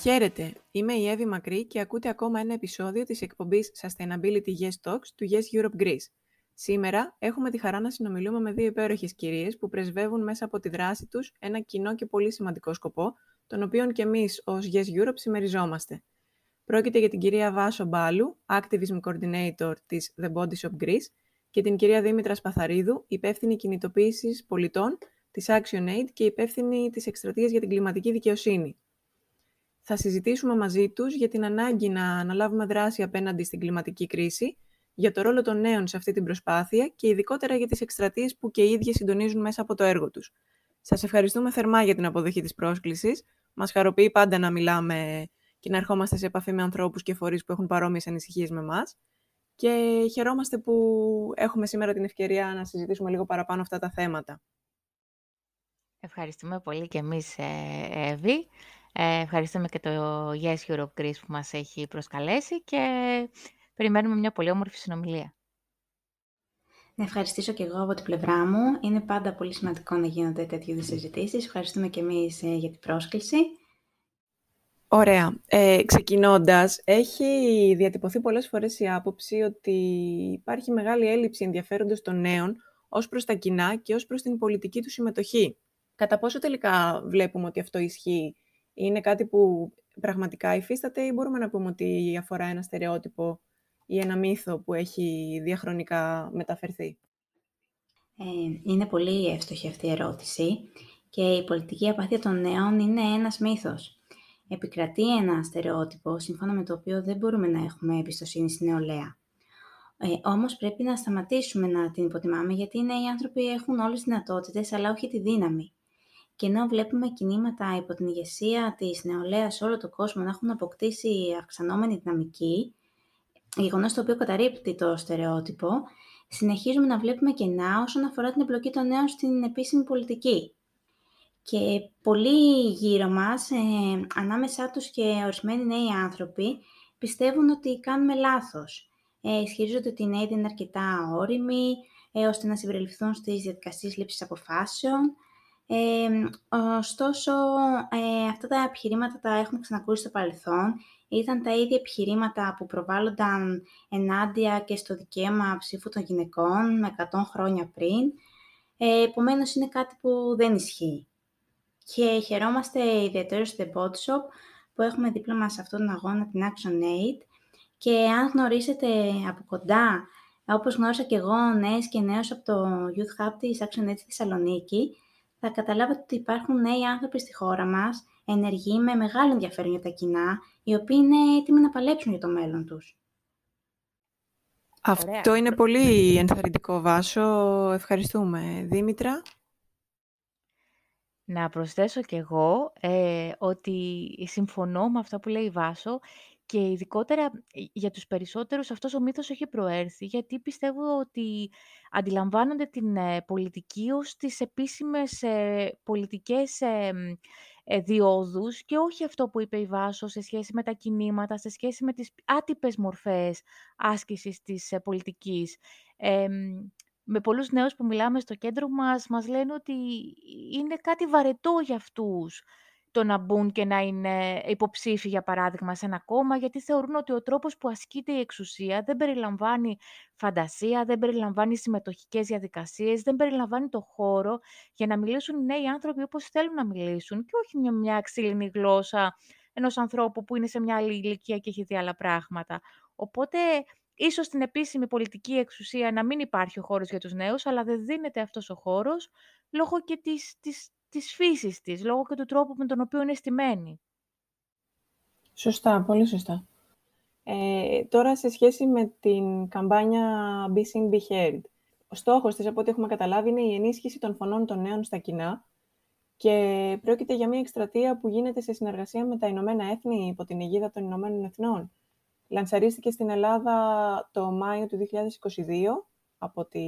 Χαίρετε, είμαι η Εύη Μακρύ και ακούτε ακόμα ένα επεισόδιο της εκπομπής Sustainability Yes Talks του Yes Europe Greece. Σήμερα έχουμε τη χαρά να συνομιλούμε με δύο υπέροχες κυρίες που πρεσβεύουν μέσα από τη δράση τους ένα κοινό και πολύ σημαντικό σκοπό, τον οποίο και εμείς ως Yes Europe συμμεριζόμαστε. Πρόκειται για την κυρία Βάσο Μπάλου, Activism Coordinator της The Body Shop Greece και την κυρία Δήμητρα Σπαθαρίδου, υπεύθυνη κινητοποίησης πολιτών της ActionAid και υπεύθυνη της εκστρατείας για την κλιματική δικαιοσύνη. Θα συζητήσουμε μαζί τους για την ανάγκη να αναλάβουμε δράση απέναντι στην κλιματική κρίση, για το ρόλο των νέων σε αυτή την προσπάθεια και ειδικότερα για τις εκστρατείες που και οι ίδιοι συντονίζουν μέσα από το έργο τους. Σας ευχαριστούμε θερμά για την αποδοχή της πρόσκλησης. Μας χαροποιεί πάντα να μιλάμε και να ερχόμαστε σε επαφή με ανθρώπους και φορείς που έχουν παρόμοιες ανησυχίες με εμάς. Και χαιρόμαστε που έχουμε σήμερα την ευκαιρία να συζητήσουμε λίγο παραπάνω αυτά τα θέματα. Ευχαριστούμε πολύ και εμείς, ε, Εύη. Ε, ευχαριστούμε και το Yes Europe Greece που μας έχει προσκαλέσει και περιμένουμε μια πολύ όμορφη συνομιλία. Να ευχαριστήσω και εγώ από την πλευρά μου. Είναι πάντα πολύ σημαντικό να γίνονται τέτοιου είδους συζητήσεις. Ευχαριστούμε και εμείς ε, για την πρόσκληση. Ωραία. Ε, ξεκινώντας, έχει διατυπωθεί πολλές φορές η άποψη ότι υπάρχει μεγάλη έλλειψη ενδιαφέροντος των νέων ως προς τα κοινά και ως προς την πολιτική του συμμετοχή. Κατά πόσο τελικά βλέπουμε ότι αυτό ισχύει, είναι κάτι που πραγματικά υφίσταται ή μπορούμε να πούμε ότι αφορά ένα στερεότυπο ή ένα μύθο που έχει διαχρονικά μεταφερθεί; Ε, είναι πολύ εύστοχη αυτή η ερώτηση και η πολιτική απαθία των νέων είναι ένας μύθος. Επικρατεί ένα στερεότυπο, σύμφωνα με το οποίο δεν μπορούμε να έχουμε εμπιστοσύνη στην νεολαία. Ε, όμως πρέπει να σταματήσουμε να την υποτιμάμε, γιατί οι νέοι άνθρωποι έχουν όλες τις δυνατότητες, αλλά όχι τη δύναμη. Και ενώ βλέπουμε κινήματα υπό την ηγεσία της νεολαίας σε όλο τον κόσμο να έχουν αποκτήσει αυξανόμενη δυναμική, γεγονός το οποίο καταρρύπτει το στερεότυπο, συνεχίζουμε να βλέπουμε κενά όσον αφορά την εμπλοκή των νέων στην επίσημη πολιτική. Και πολλοί γύρω μας, ε, ανάμεσά τους και ορισμένοι νέοι άνθρωποι, πιστεύουν ότι κάνουμε λάθος. Ε, ισχυρίζονται ότι οι νέοι δεν είναι αρκετά όριμοι, ε, ώστε να συμπεριληφθούν στις διαδικασίες λήψης αποφάσεων, ε, ωστόσο, ε, αυτά τα επιχειρήματα τα έχουμε ξανακούσει στο παρελθόν. Ήταν τα ίδια επιχειρήματα που προβάλλονταν ενάντια και στο δικαίωμα ψήφου των γυναικών με 100 χρόνια πριν. Ε, Επομένως, είναι κάτι που δεν ισχύει. Και χαιρόμαστε ιδιαίτερα στο The Bot Shop που έχουμε δίπλα μας αυτόν τον αγώνα την Action Aid και αν γνωρίσετε από κοντά, όπως γνώρισα και εγώ νέες και νέους από το Youth Hub της Action Aid στη Θεσσαλονίκη, θα καταλάβετε ότι υπάρχουν νέοι άνθρωποι στη χώρα μας, ενεργοί με μεγάλο ενδιαφέρον για τα κοινά, οι οποίοι είναι έτοιμοι να παλέψουν για το μέλλον τους. Αυτό είναι πολύ ενθαρρυντικό, Βάσο. Ευχαριστούμε. Δήμητρα. Να προσθέσω κι εγώ ε, ότι συμφωνώ με αυτά που λέει η Βάσο και ειδικότερα ε, για τους περισσότερους αυτός ο μύθος έχει προέρθει, γιατί πιστεύω ότι αντιλαμβάνονται την ε, πολιτική ως τις επίσημες ε, πολιτικές ε, διόδους και όχι αυτό που είπε η Βάσο σε σχέση με τα κινήματα, σε σχέση με τις άτυπες μορφές άσκησης της πολιτικής. με πολλούς νέους που μιλάμε στο κέντρο μας, μας λένε ότι είναι κάτι βαρετό για αυτούς το να μπουν και να είναι υποψήφοι, για παράδειγμα, σε ένα κόμμα, γιατί θεωρούν ότι ο τρόπος που ασκείται η εξουσία δεν περιλαμβάνει φαντασία, δεν περιλαμβάνει συμμετοχικές διαδικασίες, δεν περιλαμβάνει το χώρο για να μιλήσουν οι νέοι άνθρωποι όπως θέλουν να μιλήσουν και όχι μια, μια ξύλινη γλώσσα ενός ανθρώπου που είναι σε μια άλλη ηλικία και έχει δει άλλα πράγματα. Οπότε, ίσως στην επίσημη πολιτική εξουσία να μην υπάρχει ο χώρος για τους νέους, αλλά δεν δίνεται αυτός ο χώρος λόγω και της, της, της φύσης της, λόγω και του τρόπου με τον οποίο είναι στημένη. Σωστά, πολύ σωστά. Ε, τώρα, σε σχέση με την καμπάνια Be Seen, Be Heard, ο στόχος της, από ό,τι έχουμε καταλάβει, είναι η ενίσχυση των φωνών των νέων στα κοινά και πρόκειται για μια εκστρατεία που γίνεται σε συνεργασία με τα Ηνωμένα Έθνη υπό την αιγίδα των Ηνωμένων Εθνών. Λανσαρίστηκε στην Ελλάδα το Μάιο του 2022, από ό,τι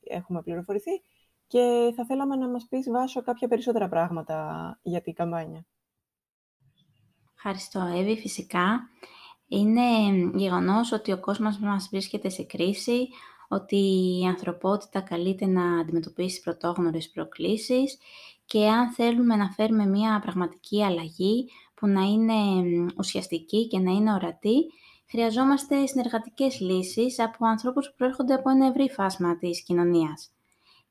έχουμε πληροφορηθεί, και θα θέλαμε να μας πεις, Βάσο, κάποια περισσότερα πράγματα για την καμπάνια. Ευχαριστώ, Εύη. Φυσικά, είναι γεγονός ότι ο κόσμος μας βρίσκεται σε κρίση, ότι η ανθρωπότητα καλείται να αντιμετωπίσει πρωτόγνωρες προκλήσεις και αν θέλουμε να φέρουμε μια πραγματική αλλαγή που να είναι ουσιαστική και να είναι ορατή, χρειαζόμαστε συνεργατικές λύσεις από ανθρώπους που προέρχονται από ένα ευρύ φάσμα της κοινωνίας.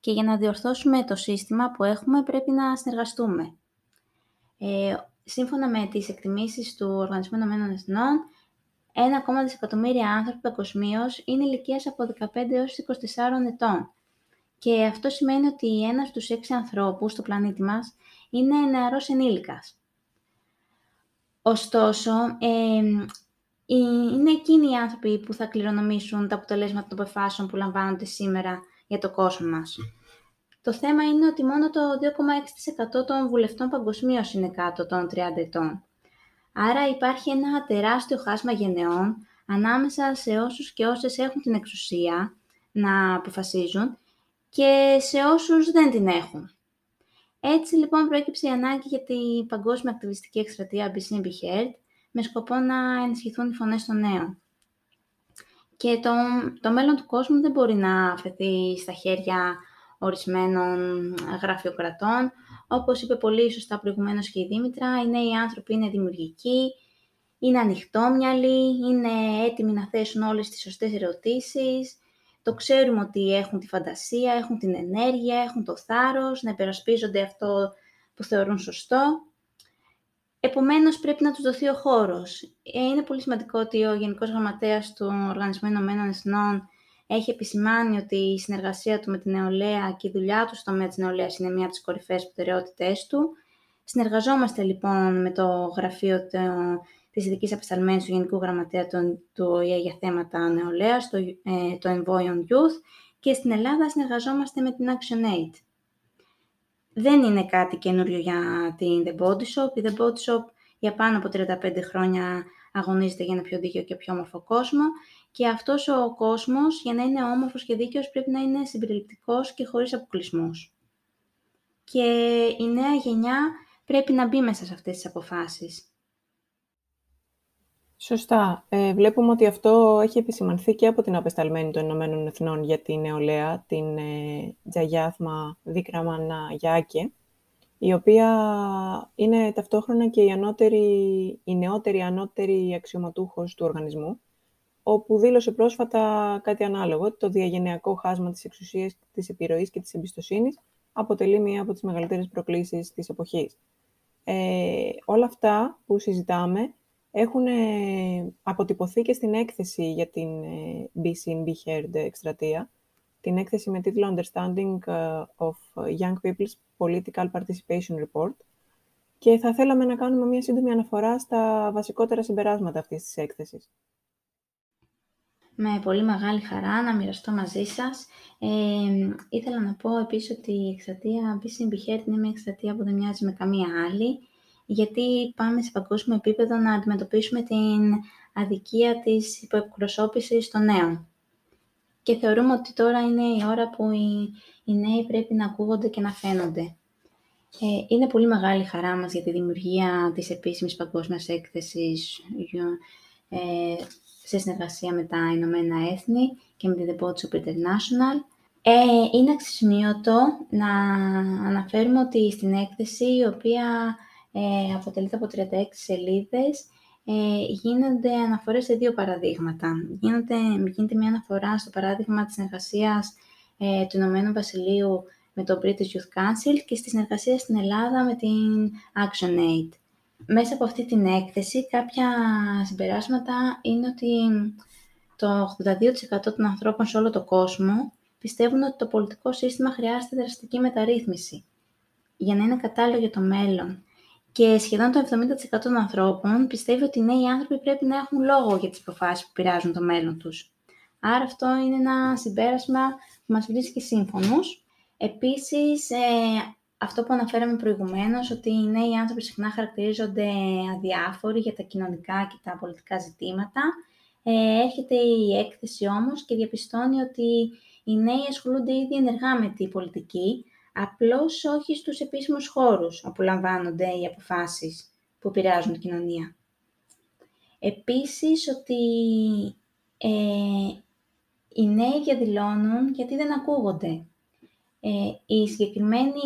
Και για να διορθώσουμε το σύστημα που έχουμε πρέπει να συνεργαστούμε. Ε, σύμφωνα με τις εκτιμήσεις του Οργανισμού Ηνωμένων Εθνών, 1,2 δισεκατομμύρια άνθρωποι παγκοσμίως είναι ηλικίας από 15 έως 24 ετών. Και αυτό σημαίνει ότι ένας στους έξι ανθρώπους στο πλανήτη μας είναι νεαρός ενήλικας. Ωστόσο, ε, είναι εκείνοι οι άνθρωποι που θα κληρονομήσουν τα αποτελέσματα των αποφάσεων που λαμβάνονται σήμερα για το κόσμο μας. Το θέμα είναι ότι μόνο το 2,6% των βουλευτών παγκοσμίως είναι κάτω των 30 ετών. Άρα υπάρχει ένα τεράστιο χάσμα γενεών ανάμεσα σε όσους και όσες έχουν την εξουσία να αποφασίζουν και σε όσους δεν την έχουν. Έτσι λοιπόν προέκυψε η ανάγκη για την παγκόσμια ακτιβιστική εκστρατεία Be Seen, Be Heard με σκοπό να ενισχυθούν οι φωνές των νέων. Και το, το μέλλον του κόσμου δεν μπορεί να αφαιθεί στα χέρια ορισμένων γραφειοκρατών. Όπως είπε πολύ σωστά προηγουμένως και η Δήμητρα, οι νέοι άνθρωποι είναι δημιουργικοί, είναι ανοιχτόμυαλοι, είναι έτοιμοι να θέσουν όλες τις σωστές ερωτήσεις, το ξέρουμε ότι έχουν τη φαντασία, έχουν την ενέργεια, έχουν το θάρρος, να υπερασπίζονται αυτό που θεωρούν σωστό. Επομένως, πρέπει να τους δοθεί ο χώρος. Ε, είναι πολύ σημαντικό ότι ο Γενικός Γραμματέας του Οργανισμού Ηνωμένων Εθνών έχει επισημάνει ότι η συνεργασία του με την νεολαία και η δουλειά του στο τομέα της νεολαίας είναι μία από τις κορυφαίες προτεραιότητές του. Συνεργαζόμαστε λοιπόν με το γραφείο της ειδικής απεσταλμένης του Γενικού Γραμματέα του, του ΟΗΕ για θέματα νεολαίας, το, ε, το Envoy Youth και στην Ελλάδα συνεργαζόμαστε με την ActionAid. Δεν είναι κάτι καινούριο για την The Body Shop. Η The Body Shop για πάνω από 35 χρόνια αγωνίζεται για ένα πιο δίκαιο και πιο όμορφο κόσμο και αυτός ο κόσμος για να είναι όμορφος και δίκαιος πρέπει να είναι συμπεριληπτικός και χωρίς αποκλεισμούς. Και η νέα γενιά πρέπει να μπει μέσα σε αυτές τις αποφάσεις. Σωστά. Ε, βλέπουμε ότι αυτό έχει επισημανθεί και από την απεσταλμένη των Ηνωμένων Εθνών για την νεολαία, την ε, Τζαγιάθμα Δίκραμανα Γιάκε, η οποία είναι ταυτόχρονα και η, ανώτερη, η νεότερη ανώτερη αξιωματούχος του οργανισμού, όπου δήλωσε πρόσφατα κάτι ανάλογο, ότι το διαγενειακό χάσμα της εξουσίας, της επιρροής και της εμπιστοσύνης αποτελεί μία από τις μεγαλύτερες προκλήσεις της εποχής. Ε, όλα αυτά που συζητάμε έχουν ε, αποτυπωθεί και στην έκθεση για την ε, Be Seen, Be Heard εκστρατεία, την έκθεση με τίτλο Understanding ε, of Young People's Political Participation Report και θα θέλαμε να κάνουμε μια σύντομη αναφορά στα βασικότερα συμπεράσματα αυτής της έκθεσης. Με πολύ μεγάλη χαρά να μοιραστώ μαζί σας. Ε, ήθελα να πω επίσης ότι η εκστρατεία Be Seen, Be Heard είναι μια εκστρατεία που δεν μοιάζει με καμία άλλη γιατί πάμε σε παγκόσμιο επίπεδο να αντιμετωπίσουμε την αδικία της υποεκπροσώπησης των νέων. Και θεωρούμε ότι τώρα είναι η ώρα που οι, οι νέοι πρέπει να ακούγονται και να φαίνονται. Ε, είναι πολύ μεγάλη χαρά μας για τη δημιουργία της επίσημης παγκόσμιας έκθεσης ε, σε συνεργασία με τα Ηνωμένα Έθνη και με την The Board International. Ε, είναι αξιοσημείωτο να αναφέρουμε ότι στην έκθεση, η οποία ε, αποτελείται από 36 σελίδες, ε, γίνονται αναφορές σε δύο παραδείγματα. Γίνεται, γίνεται μια αναφορά στο παράδειγμα της συνεργασίας ε, του Ηνωμένου Βασιλείου με το British Youth Council και στη συνεργασία στην Ελλάδα με την ActionAid. Μέσα από αυτή την έκθεση κάποια συμπεράσματα είναι ότι το 82% των ανθρώπων σε όλο τον κόσμο πιστεύουν ότι το πολιτικό σύστημα χρειάζεται δραστική μεταρρύθμιση για να είναι κατάλληλο για το μέλλον και σχεδόν το 70% των ανθρώπων πιστεύει ότι οι νέοι άνθρωποι πρέπει να έχουν λόγο για τις αποφάσεις που πειράζουν το μέλλον τους. Άρα αυτό είναι ένα συμπέρασμα που μας βρίσκει σύμφωνος. Επίσης, ε, αυτό που αναφέραμε προηγουμένως, ότι οι νέοι άνθρωποι συχνά χαρακτηρίζονται αδιάφοροι για τα κοινωνικά και τα πολιτικά ζητήματα. Ε, έρχεται η έκθεση όμως και διαπιστώνει ότι οι νέοι ασχολούνται ήδη ενεργά με τη πολιτική, απλώς όχι στους επίσημους χώρους όπου λαμβάνονται οι αποφάσεις που επηρεάζουν την κοινωνία. Επίσης ότι ε, οι νέοι διαδηλώνουν γιατί δεν ακούγονται. Ε, η συγκεκριμένη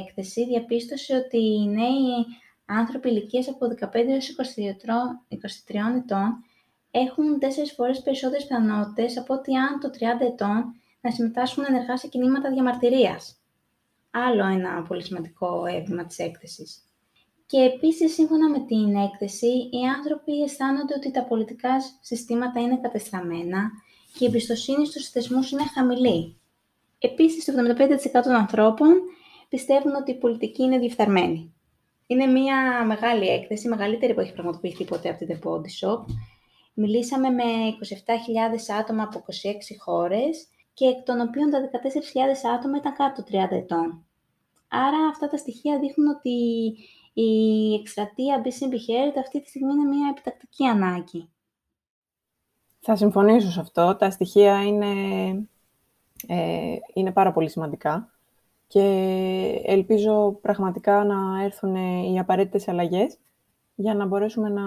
έκθεση διαπίστωσε ότι οι νέοι άνθρωποι ηλικίας από 15 έως 23 ετών έχουν τέσσερις φορές περισσότερες πιθανότητες από ότι αν το 30 ετών να συμμετάσχουν ενεργά σε κινήματα διαμαρτυρίας. Άλλο ένα πολύ σημαντικό έβημα της έκθεσης. Και επίσης, σύμφωνα με την έκθεση, οι άνθρωποι αισθάνονται ότι τα πολιτικά συστήματα είναι κατεστραμμένα και η εμπιστοσύνη στους θεσμούς είναι χαμηλή. Επίσης, το 75% των ανθρώπων πιστεύουν ότι η πολιτική είναι διεφθαρμένη. Είναι μια μεγάλη έκθεση, μεγαλύτερη που έχει πραγματοποιηθεί ποτέ από την The Body Shop. Μιλήσαμε με 27.000 άτομα από 26 χώρες και εκ των οποίων τα 14.000 άτομα ήταν κάτω 30 ετών. Άρα αυτά τα στοιχεία δείχνουν ότι η εκστρατεία Be Simple αυτή τη στιγμή είναι μια επιτακτική ανάγκη. Θα συμφωνήσω σε αυτό. Τα στοιχεία είναι, ε, είναι πάρα πολύ σημαντικά και ελπίζω πραγματικά να έρθουν οι απαραίτητες αλλαγές για να μπορέσουμε να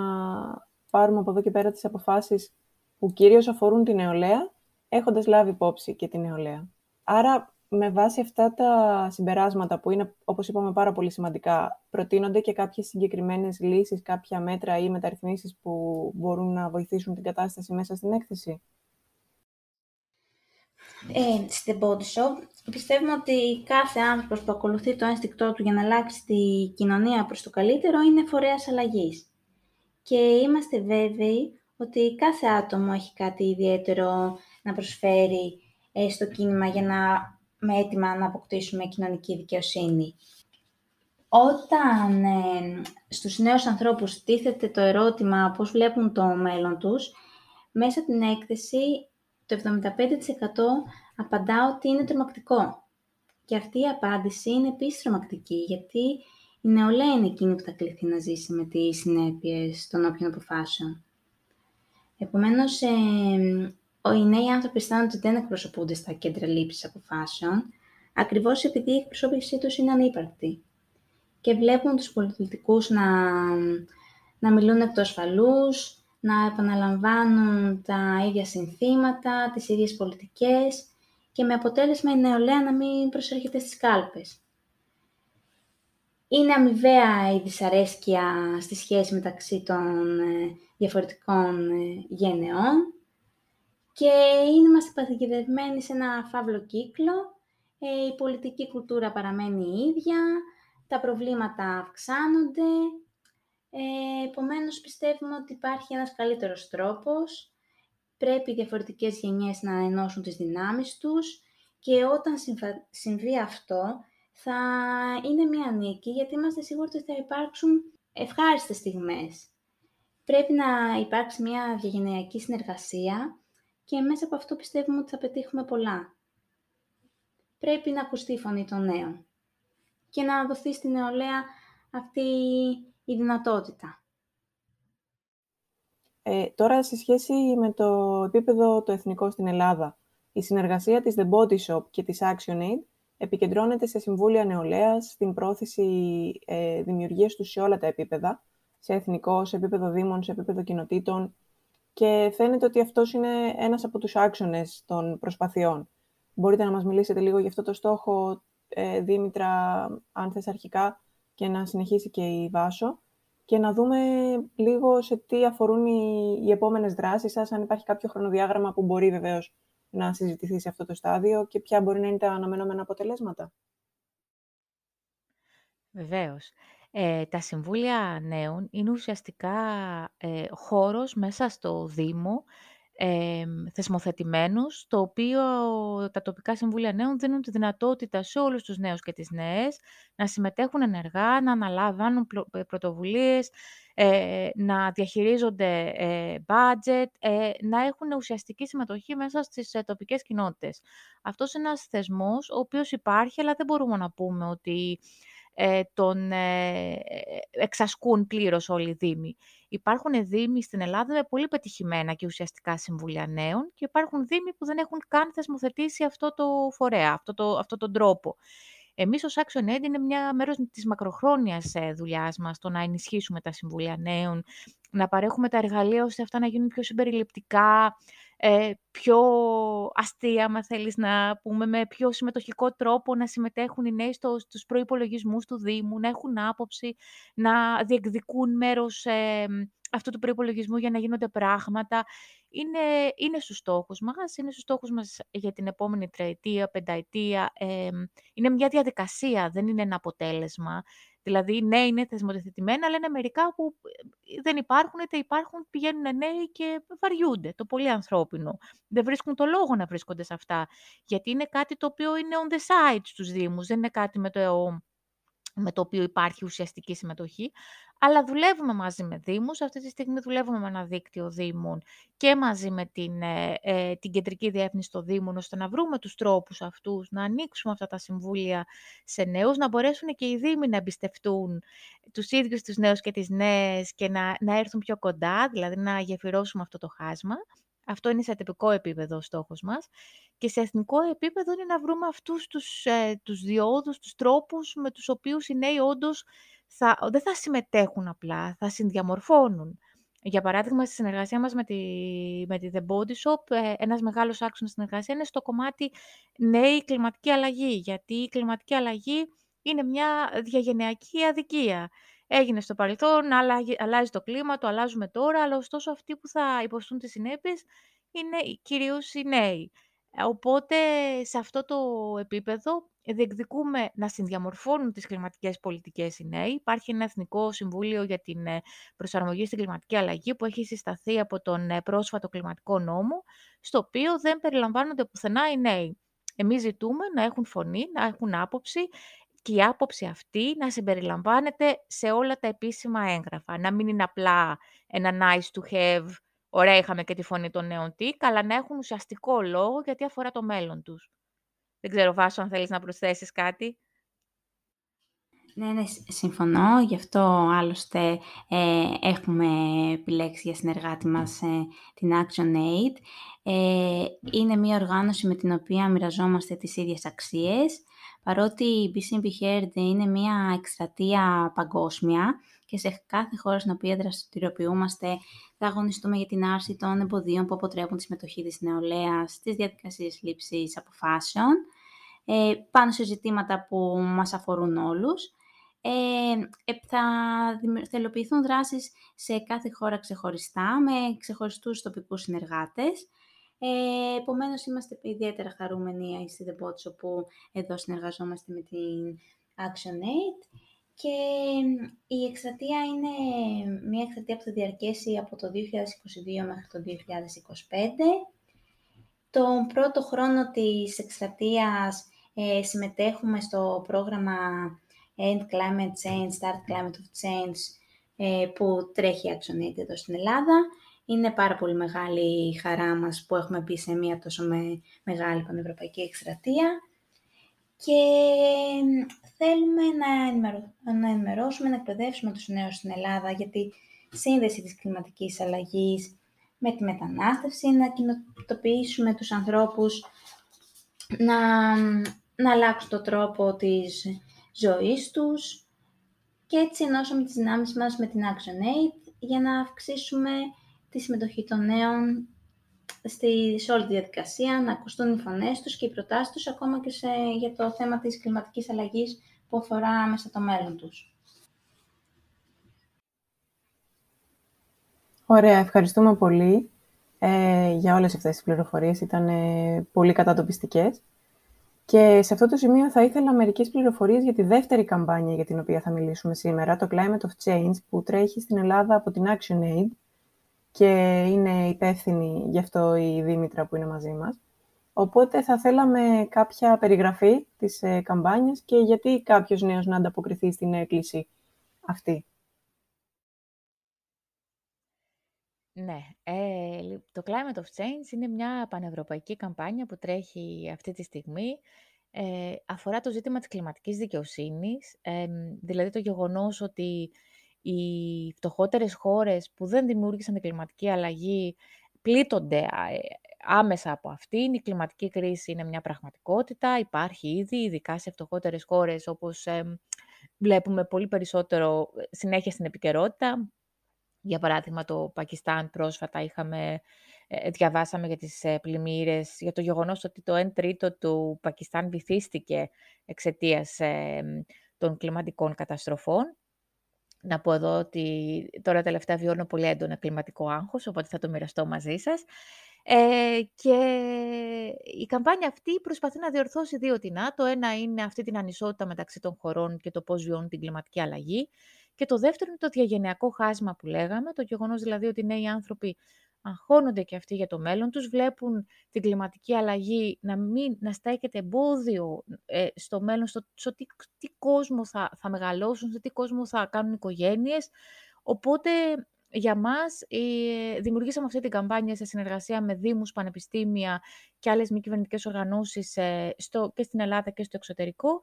πάρουμε από εδώ και πέρα τις αποφάσεις που κυρίως αφορούν την νεολαία, έχοντας λάβει υπόψη και την νεολαία. Άρα, με βάση αυτά τα συμπεράσματα που είναι, όπως είπαμε, πάρα πολύ σημαντικά, προτείνονται και κάποιες συγκεκριμένες λύσεις, κάποια μέτρα ή μεταρρυθμίσεις που μπορούν να βοηθήσουν την κατάσταση μέσα στην έκθεση; Ε, στην Body Shop πιστεύουμε ότι κάθε άνθρωπος που ακολουθεί το ένστικτό του για να αλλάξει τη κοινωνία προς το καλύτερο είναι φορέας αλλαγής. Και είμαστε βέβαιοι ότι κάθε άτομο έχει κάτι ιδιαίτερο να προσφέρει ε, στο κίνημα για να με έτοιμα να αποκτήσουμε κοινωνική δικαιοσύνη. Όταν ε, στους νέους ανθρώπους τίθεται το ερώτημα πώς βλέπουν το μέλλον τους, μέσα την έκθεση το 75% απαντά ότι είναι τρομακτικό. Και αυτή η απάντηση είναι επίσης τρομακτική, γιατί η νεολαία είναι εκείνη που θα κληθεί να ζήσει με τις συνέπειες των όποιων αποφάσεων. Επομένως, ε, οι νέοι άνθρωποι αισθάνονται ότι δεν εκπροσωπούνται στα κέντρα λήψης αποφάσεων, ακριβώς επειδή η εκπροσώπησή τους είναι ανύπαρκτη. Και βλέπουν τους πολιτικούς να, να μιλούν εκτός ασφαλούς, να επαναλαμβάνουν τα ίδια συνθήματα, τις ίδιες πολιτικές και με αποτέλεσμα η νεολαία να μην προσέρχεται στις κάλπες. Είναι αμοιβαία η δυσαρέσκεια στη σχέση μεταξύ των ε, διαφορετικών ε, γενεών και είμαστε παθηκεδευμένοι σε ένα φαύλο κύκλο. Ε, η πολιτική κουλτούρα παραμένει η ίδια, τα προβλήματα αυξάνονται, ε, επομένως πιστεύουμε ότι υπάρχει ένας καλύτερος τρόπος, πρέπει οι διαφορετικές γενιές να ενώσουν τις δυνάμεις τους. Και όταν συμβεί αυτό θα είναι μια νίκη γιατί είμαστε σίγουροι ότι θα υπάρξουν ευχάριστες στιγμές. Πρέπει να υπάρξει μια διαγενειακή συνεργασία και μέσα από αυτό πιστεύουμε ότι θα πετύχουμε πολλά. Πρέπει να ακουστεί η φωνή των νέων και να δοθεί στην νεολαία αυτή η δυνατότητα. Ε, τώρα, σε σχέση με το επίπεδο το εθνικό στην Ελλάδα, η συνεργασία της The Body Shop και της ActionAid επικεντρώνεται σε συμβούλια νεολαίας, στην πρόθεση ε, δημιουργίας τους σε όλα τα επίπεδα, σε εθνικό, σε επίπεδο δήμων, σε επίπεδο κοινοτήτων και φαίνεται ότι αυτός είναι ένας από τους άξονες των προσπαθειών. Μπορείτε να μας μιλήσετε λίγο για αυτό το στόχο, ε, Δήμητρα, αν θες αρχικά, και να συνεχίσει και η Βάσο και να δούμε λίγο σε τι αφορούν οι, οι επόμενες δράσεις σας, αν υπάρχει κάποιο χρονοδιάγραμμα που μπορεί βεβαίως να συζητηθεί σε αυτό το στάδιο και ποια μπορεί να είναι τα αναμενόμενα αποτελέσματα. Βεβαίως. Ε, τα Συμβούλια Νέων είναι ουσιαστικά ε, χώρος μέσα στο Δήμο ε, θεσμοθετημένους, το οποίο τα τοπικά συμβούλια νέων δίνουν τη δυνατότητα σε όλους τους νέους και τις νέες να συμμετέχουν ενεργά, να αναλάβουν ε, πρωτοβουλίες, ε, να διαχειρίζονται ε, budget, ε, να έχουν ουσιαστική συμμετοχή μέσα στις ε, τοπικές κοινότητες. Αυτός είναι ένας θεσμός ο οποίος υπάρχει, αλλά δεν μπορούμε να πούμε ότι ε, τον ε, εξασκούν πλήρως όλοι οι Δήμοι. Υπάρχουν Δήμοι στην Ελλάδα με πολύ πετυχημένα και ουσιαστικά συμβούλια νέων και υπάρχουν Δήμοι που δεν έχουν καν θεσμοθετήσει αυτό το φορέα, αυτό, το, αυτό τον τρόπο. Εμείς ως Action Aid είναι μια μέρος της μακροχρόνιας ε, δουλειάς μας, το να ενισχύσουμε τα συμβούλια νέων, να παρέχουμε τα εργαλεία ώστε αυτά να γίνουν πιο συμπεριληπτικά, ε, πιο αστεία, αν θέλεις να πούμε, με πιο συμμετοχικό τρόπο να συμμετέχουν οι νέοι στο, στους προϋπολογισμούς του Δήμου, να έχουν άποψη, να διεκδικούν μέρος ε, αυτού του προϋπολογισμού για να γίνονται πράγματα. Είναι, είναι στους στόχους μας, είναι στους στόχους μας για την επόμενη τριετία, πενταετία. Ε, είναι μια διαδικασία, δεν είναι ένα αποτέλεσμα. Δηλαδή, ναι, είναι θεσμοθετημένα, αλλά είναι μερικά που ε, δεν υπάρχουν, είτε υπάρχουν, πηγαίνουν νέοι και βαριούνται. Το πολύ ανθρώπινο. Δεν βρίσκουν το λόγο να βρίσκονται σε αυτά. Γιατί είναι κάτι το οποίο είναι on the side στους Δήμους. Δεν είναι κάτι με το με το οποίο υπάρχει ουσιαστική συμμετοχή, αλλά δουλεύουμε μαζί με Δήμους. Αυτή τη στιγμή δουλεύουμε με ένα δίκτυο Δήμων και μαζί με την, ε, ε, την Κεντρική Διεύθυνση των Δήμων, ώστε να βρούμε τους τρόπους αυτούς, να ανοίξουμε αυτά τα συμβούλια σε νέους, να μπορέσουν και οι Δήμοι να εμπιστευτούν τους ίδιους τους νέους και τις νέες και να, να έρθουν πιο κοντά, δηλαδή να γεφυρώσουμε αυτό το χάσμα. Αυτό είναι σε τυπικό επίπεδο ο στόχος μας. Και σε εθνικό επίπεδο είναι να βρούμε αυτούς τους, ε, τους διόδους, τους τρόπους με τους οποίους οι νέοι όντως θα, δεν θα συμμετέχουν απλά, θα συνδιαμορφώνουν. Για παράδειγμα, στη συνεργασία μας με τη, με τη The Body Shop, ε, ένας μεγάλος άξονας συνεργασίας είναι στο κομμάτι νέη κλιματική αλλαγή, γιατί η κλιματική αλλαγή είναι μια διαγενειακή αδικία έγινε στο παρελθόν, αλλάζει το κλίμα, το αλλάζουμε τώρα, αλλά ωστόσο αυτοί που θα υποστούν τις συνέπειες είναι κυρίως οι νέοι. Ε, οπότε, σε αυτό το επίπεδο διεκδικούμε να συνδιαμορφώνουν τις κλιματικές πολιτικές οι νέοι. Υπάρχει ένα Εθνικό Συμβούλιο για την ε, Προσαρμογή στην Κλιματική Αλλαγή που έχει συσταθεί από τον ε, πρόσφατο κλιματικό νόμο, στο οποίο δεν περιλαμβάνονται πουθενά οι νέοι. Εμείς ζητούμε να έχουν φωνή, να έχουν άποψη, και η άποψη αυτή να συμπεριλαμβάνεται σε όλα τα επίσημα έγγραφα. Να μην είναι απλά ένα nice to have, ωραία είχαμε και τη φωνή των νέων τίκ, αλλά να έχουν ουσιαστικό λόγο γιατί αφορά το μέλλον τους. Δεν ξέρω, Βάσο, αν θέλεις να προσθέσεις κάτι. Ναι, ναι, συμφωνώ. Γι' αυτό άλλωστε ε, έχουμε επιλέξει για συνεργάτη μας ε, την Action Aid. Ε, είναι μια οργάνωση με την οποία μοιραζόμαστε τις ίδιες αξίες παρότι η BCMP Heard είναι μια εκστρατεία παγκόσμια και σε κάθε χώρα στην οποία δραστηριοποιούμαστε θα αγωνιστούμε για την άρση των εμποδίων που αποτρέπουν τη συμμετοχή της νεολαίας στις διαδικασίες λήψης αποφάσεων, ε, πάνω σε ζητήματα που μας αφορούν όλους. Ε, ε θα θελοποιηθούν δράσεις σε κάθε χώρα ξεχωριστά, με ξεχωριστούς τοπικούς συνεργάτες, ε, Επομένως, είμαστε ιδιαίτερα χαρούμενοι στη The Bots, όπου εδώ συνεργαζόμαστε με την ActionAid. Και η εκστρατεία είναι μια εκστρατεία που θα διαρκέσει από το 2022 μέχρι το 2025. Τον πρώτο χρόνο της εκστρατείας ε, συμμετέχουμε στο πρόγραμμα End Climate Change, Start Climate of Change, ε, που τρέχει ActionAid εδώ στην Ελλάδα. Είναι πάρα πολύ μεγάλη η χαρά μας που έχουμε μπει σε μια τόσο με, μεγάλη πανευρωπαϊκή εκστρατεία και θέλουμε να, ενημερω... να ενημερώσουμε, να εκπαιδεύσουμε τους νέους στην Ελλάδα για τη σύνδεση της κλιματικής αλλαγής με τη μετανάστευση, να κοινοτοποιήσουμε τους ανθρώπους να, να αλλάξουν τον τρόπο της ζωής τους και έτσι ενώσουμε τις δυνάμεις μας με την ActionAid για να αυξήσουμε τη συμμετοχή των νέων στη, σε όλη τη διαδικασία, να ακουστούν οι φωνές τους και οι προτάσεις τους, ακόμα και σε, για το θέμα της κλιματικής αλλαγής που αφορά μέσα το μέλλον τους. Ωραία, ευχαριστούμε πολύ ε, για όλες αυτές τις πληροφορίες. Ήταν ε, πολύ κατατοπιστικές. Και σε αυτό το σημείο θα ήθελα μερικές πληροφορίες για τη δεύτερη καμπάνια για την οποία θα μιλήσουμε σήμερα, το Climate of Change, που τρέχει στην Ελλάδα από την ActionAid και είναι υπεύθυνη γι' αυτό η Δήμητρα που είναι μαζί μας. Οπότε θα θέλαμε κάποια περιγραφή της ε, καμπάνιας και γιατί κάποιος νέος να ανταποκριθεί στην έκκληση αυτή. Ναι, ε, το Climate of Change είναι μια πανευρωπαϊκή καμπάνια που τρέχει αυτή τη στιγμή. Ε, αφορά το ζήτημα της κλιματικής δικαιοσύνης, ε, δηλαδή το γεγονός ότι οι φτωχότερες χώρες που δεν δημιούργησαν την κλιματική αλλαγή πλήττονται ε, άμεσα από αυτήν. Η κλιματική κρίση είναι μια πραγματικότητα, υπάρχει ήδη, ειδικά σε φτωχότερες χώρες όπως βλέπουμε πολύ περισσότερο ε, συνέχεια στην επικαιρότητα. Για παράδειγμα, το Πακιστάν πρόσφατα είχαμε ε, διαβάσαμε για τις ε, πλημμύρες, για το γεγονός ότι το 1 τρίτο του Πακιστάν βυθίστηκε εξαιτίας των κλιματικών καταστροφών. Να πω εδώ ότι τώρα τελευταία βιώνω πολύ έντονο κλιματικό άγχος, οπότε θα το μοιραστώ μαζί σας. Ε, και η καμπάνια αυτή προσπαθεί να διορθώσει δύο τεινά. Το ένα είναι αυτή την ανισότητα μεταξύ των χωρών και το πώς βιώνουν την κλιματική αλλαγή. Και το δεύτερο είναι το διαγενειακό χάσμα που λέγαμε, το γεγονός δηλαδή ότι οι νέοι άνθρωποι αγχώνονται και αυτοί για το μέλλον τους, βλέπουν την κλιματική αλλαγή να, μην, να στέκεται εμπόδιο ε, στο μέλλον, στο, στο τι, τι, κόσμο θα, θα μεγαλώσουν, σε τι κόσμο θα κάνουν οικογένειες. Οπότε για μας ε, δημιουργήσαμε αυτή την καμπάνια σε συνεργασία με δήμους, πανεπιστήμια και άλλες μη κυβερνητικές οργανώσεις ε, στο, και στην Ελλάδα και στο εξωτερικό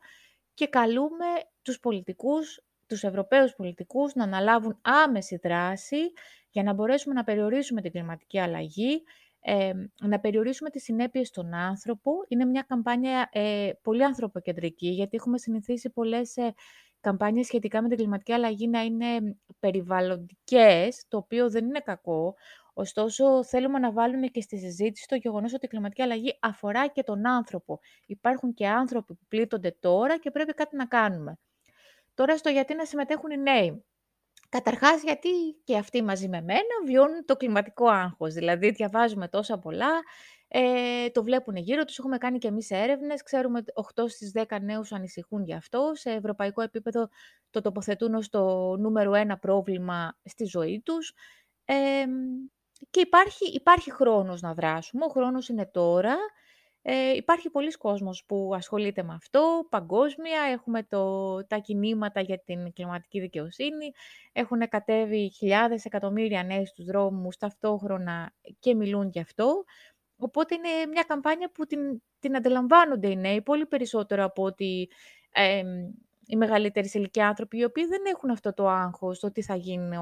και καλούμε τους πολιτικούς, τους Ευρωπαίους πολιτικούς να αναλάβουν άμεση δράση για να μπορέσουμε να περιορίσουμε την κλιματική αλλαγή, ε, να περιορίσουμε τις συνέπειες στον άνθρωπο. Είναι μια καμπάνια ε, πολύ ανθρωποκεντρική, γιατί έχουμε συνηθίσει πολλές ε, καμπάνιες σχετικά με την κλιματική αλλαγή να είναι περιβαλλοντικές, το οποίο δεν είναι κακό. Ωστόσο, θέλουμε να βάλουμε και στη συζήτηση το γεγονός ότι η κλιματική αλλαγή αφορά και τον άνθρωπο. Υπάρχουν και άνθρωποι που πλήττονται τώρα και πρέπει κάτι να κάνουμε. Τώρα στο γιατί να συμμετέχουν οι νέοι. Καταρχάς, γιατί και αυτοί μαζί με μένα βιώνουν το κλιματικό άγχος. Δηλαδή, διαβάζουμε τόσα πολλά, ε, το βλέπουν γύρω τους, έχουμε κάνει και εμείς έρευνες, ξέρουμε ότι 8 στις 10 νέους ανησυχούν γι' αυτό. Σε ευρωπαϊκό επίπεδο το τοποθετούν ως το νούμερο ένα πρόβλημα στη ζωή τους. Ε, και υπάρχει, υπάρχει χρόνος να δράσουμε, ο χρόνος είναι τώρα. Ε, υπάρχει πολλοί κόσμος που ασχολείται με αυτό, παγκόσμια. Έχουμε το, τα κινήματα για την κλιματική δικαιοσύνη. Έχουν κατέβει χιλιάδες εκατομμύρια νέοι στους δρόμους ταυτόχρονα και μιλούν γι' αυτό. Οπότε είναι μια καμπάνια που την, την αντιλαμβάνονται οι νέοι πολύ περισσότερο από ότι ε, οι μεγαλύτεροι σε ηλικία άνθρωποι, οι οποίοι δεν έχουν αυτό το άγχος, το τι θα γίνει,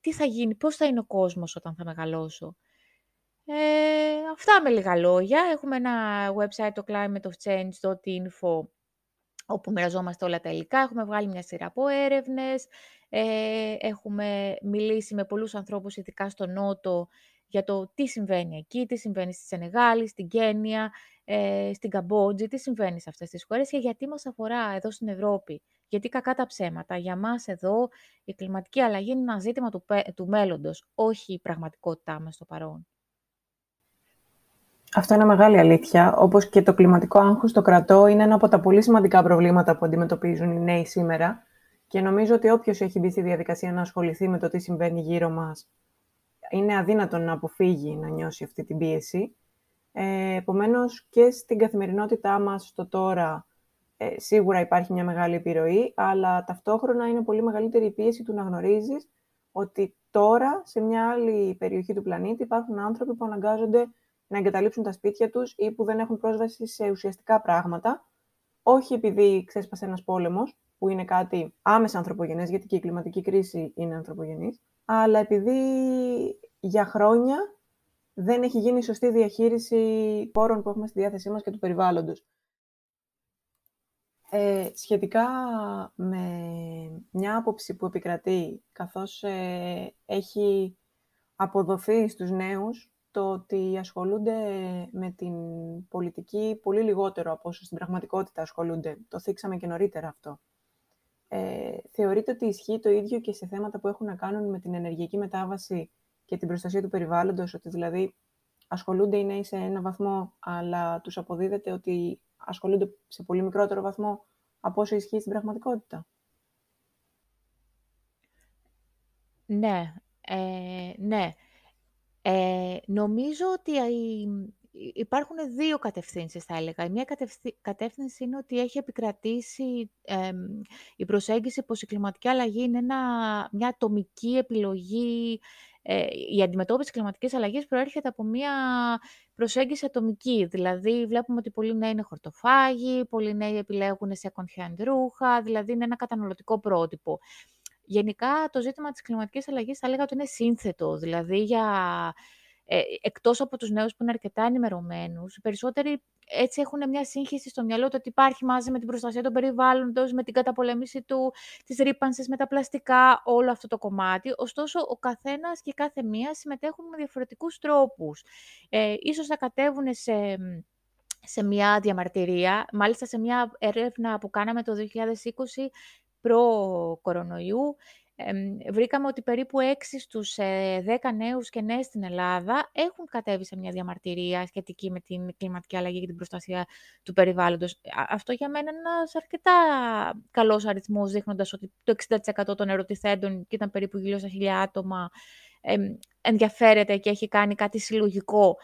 τι θα γίνει, πώς θα είναι ο κόσμος όταν θα μεγαλώσω. Ε, αυτά με λίγα λόγια. Έχουμε ένα website, το climateofchange.info, όπου μοιραζόμαστε όλα τα υλικά. Έχουμε βγάλει μια σειρά από έρευνες. Ε, έχουμε μιλήσει με πολλούς ανθρώπους, ειδικά στο Νότο, για το τι συμβαίνει εκεί, τι συμβαίνει στη Σενεγάλη, στην Κένια, ε, στην Καμπότζη, τι συμβαίνει σε αυτές τις χώρες και γιατί μας αφορά εδώ στην Ευρώπη. Γιατί κακά τα ψέματα. Για μας εδώ η κλιματική αλλαγή είναι ένα ζήτημα του, του μέλλοντος, όχι η πραγματικότητά μας στο παρόν. Αυτό είναι μεγάλη αλήθεια. Όπως και το κλιματικό άγχος στο κρατό είναι ένα από τα πολύ σημαντικά προβλήματα που αντιμετωπίζουν οι νέοι σήμερα. Και νομίζω ότι όποιος έχει μπει στη διαδικασία να ασχοληθεί με το τι συμβαίνει γύρω μας, είναι αδύνατο να αποφύγει να νιώσει αυτή την πίεση. Ε, επομένως, και στην καθημερινότητά μας στο τώρα, ε, σίγουρα υπάρχει μια μεγάλη επιρροή, αλλά ταυτόχρονα είναι πολύ μεγαλύτερη η πίεση του να γνωρίζεις ότι τώρα, σε μια άλλη περιοχή του πλανήτη, υπάρχουν άνθρωποι που αναγκάζονται να εγκαταλείψουν τα σπίτια τους ή που δεν έχουν πρόσβαση σε ουσιαστικά πράγματα, όχι επειδή ξέσπασε ένας πόλεμος, που είναι κάτι άμεσα ανθρωπογενές, γιατί και η κλιματική κρίση είναι ανθρωπογενής, αλλά επειδή για χρόνια δεν έχει γίνει σωστή διαχείριση πόρων που έχουμε στη διάθεσή μας και του περιβάλλοντος. Ε, σχετικά με μια άποψη που επικρατεί, καθώς ε, έχει αποδοθεί στους νέους το ότι ασχολούνται με την πολιτική πολύ λιγότερο από όσο στην πραγματικότητα ασχολούνται. Το θίξαμε και νωρίτερα αυτό. Ε, θεωρείτε ότι ισχύει το ίδιο και σε θέματα που έχουν να κάνουν με την ενεργειακή μετάβαση και την προστασία του περιβάλλοντος, ότι δηλαδή ασχολούνται οι νέοι σε ένα βαθμό, αλλά τους αποδίδεται ότι ασχολούνται σε πολύ μικρότερο βαθμό από όσο ισχύει στην πραγματικότητα; Ναι, ε, ναι. Ε, νομίζω ότι υπάρχουν δύο κατευθύνσεις, θα έλεγα. Η μία κατεύθυνση είναι ότι έχει επικρατήσει η προσέγγιση πως η κλιματική αλλαγή είναι ένα, μια ατομική επιλογή. Ε, η αντιμετώπιση κλιματικής αλλαγής προέρχεται από μια προσέγγιση ατομική. Δηλαδή, βλέπουμε ότι πολλοί νέοι είναι χορτοφάγοι, πολλοί νέοι επιλέγουν σε hand ρούχα, δηλαδή είναι ένα καταναλωτικό πρότυπο. Γενικά, το ζήτημα της κλιματικής αλλαγής θα έλεγα ότι είναι σύνθετο. Δηλαδή, για ε, εκτός από τους νέους που είναι αρκετά ενημερωμένους, οι περισσότεροι έτσι έχουν μια σύγχυση στο μυαλό του ότι υπάρχει μαζί με την προστασία των περιβάλλοντος, με την καταπολέμηση του, της ρήπανσης, με τα πλαστικά, όλο αυτό το κομμάτι. Ωστόσο, ο καθένας και κάθε μία συμμετέχουν με διαφορετικούς τρόπους. Ε, ίσως να κατέβουν σε σε μια διαμαρτυρία, μάλιστα σε μια έρευνα που κάναμε το 2020 προ-κορονοϊού, βρήκαμε ότι περίπου 6 στους 10 ε, νέους και νέες στην Ελλάδα έχουν κατέβει σε μια διαμαρτυρία σχετική με την κλιματική αλλαγή και την προστασία του περιβάλλοντος. Αυτό για μένα είναι ένας αρκετά καλός αριθμός, δείχνοντας ότι το 60% των ερωτηθέντων, και ήταν περίπου γύρω στα χιλιά άτομα, ενδιαφέρεται και έχει κάνει κάτι συλλογικό.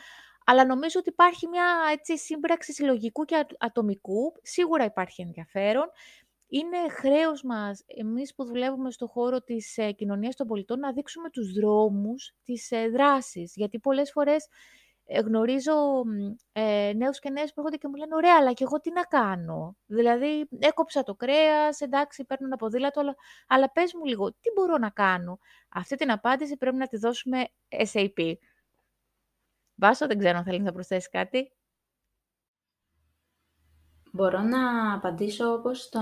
Αλλά νομίζω ότι υπάρχει μια έτσι, σύμπραξη συλλογικού και ατομικού. Σίγουρα υπάρχει ενδιαφέρον είναι χρέος μας, εμείς που δουλεύουμε στο χώρο της ε, κοινωνίας των πολιτών, να δείξουμε τους δρόμους της ε, δράσης. Γιατί πολλές φορές ε, γνωρίζω ε, νέους και νέες που έρχονται και μου λένε «Ωραία, αλλά και εγώ τι να κάνω». Δηλαδή, έκοψα το κρέας, εντάξει, παίρνω ένα ποδήλατο, αλλά, αλλά πες μου λίγο, τι μπορώ να κάνω; Αυτή την απάντηση πρέπει να τη δώσουμε SAP. Βάσο, δεν ξέρω αν θέλεις να προσθέσεις κάτι. Μπορώ να απαντήσω όπως το,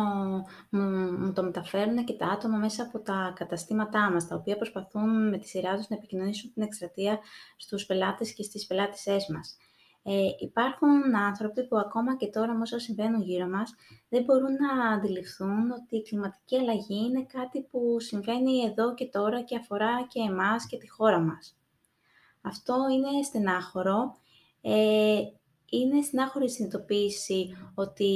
μου, το μεταφέρουν και τα άτομα μέσα από τα καταστήματά μας, τα οποία προσπαθούν με τη σειρά τους να επικοινωνήσουν την εκστρατεία στους πελάτες και στις πελάτησές μας. Ε, υπάρχουν άνθρωποι που ακόμα και τώρα με όσα συμβαίνουν γύρω μας δεν μπορούν να αντιληφθούν ότι η κλιματική αλλαγή είναι κάτι που συμβαίνει εδώ και τώρα και αφορά και εμάς και τη χώρα μας. Αυτό είναι στενάχωρο. Ε, είναι συνάχωρη συνειδητοποίηση ότι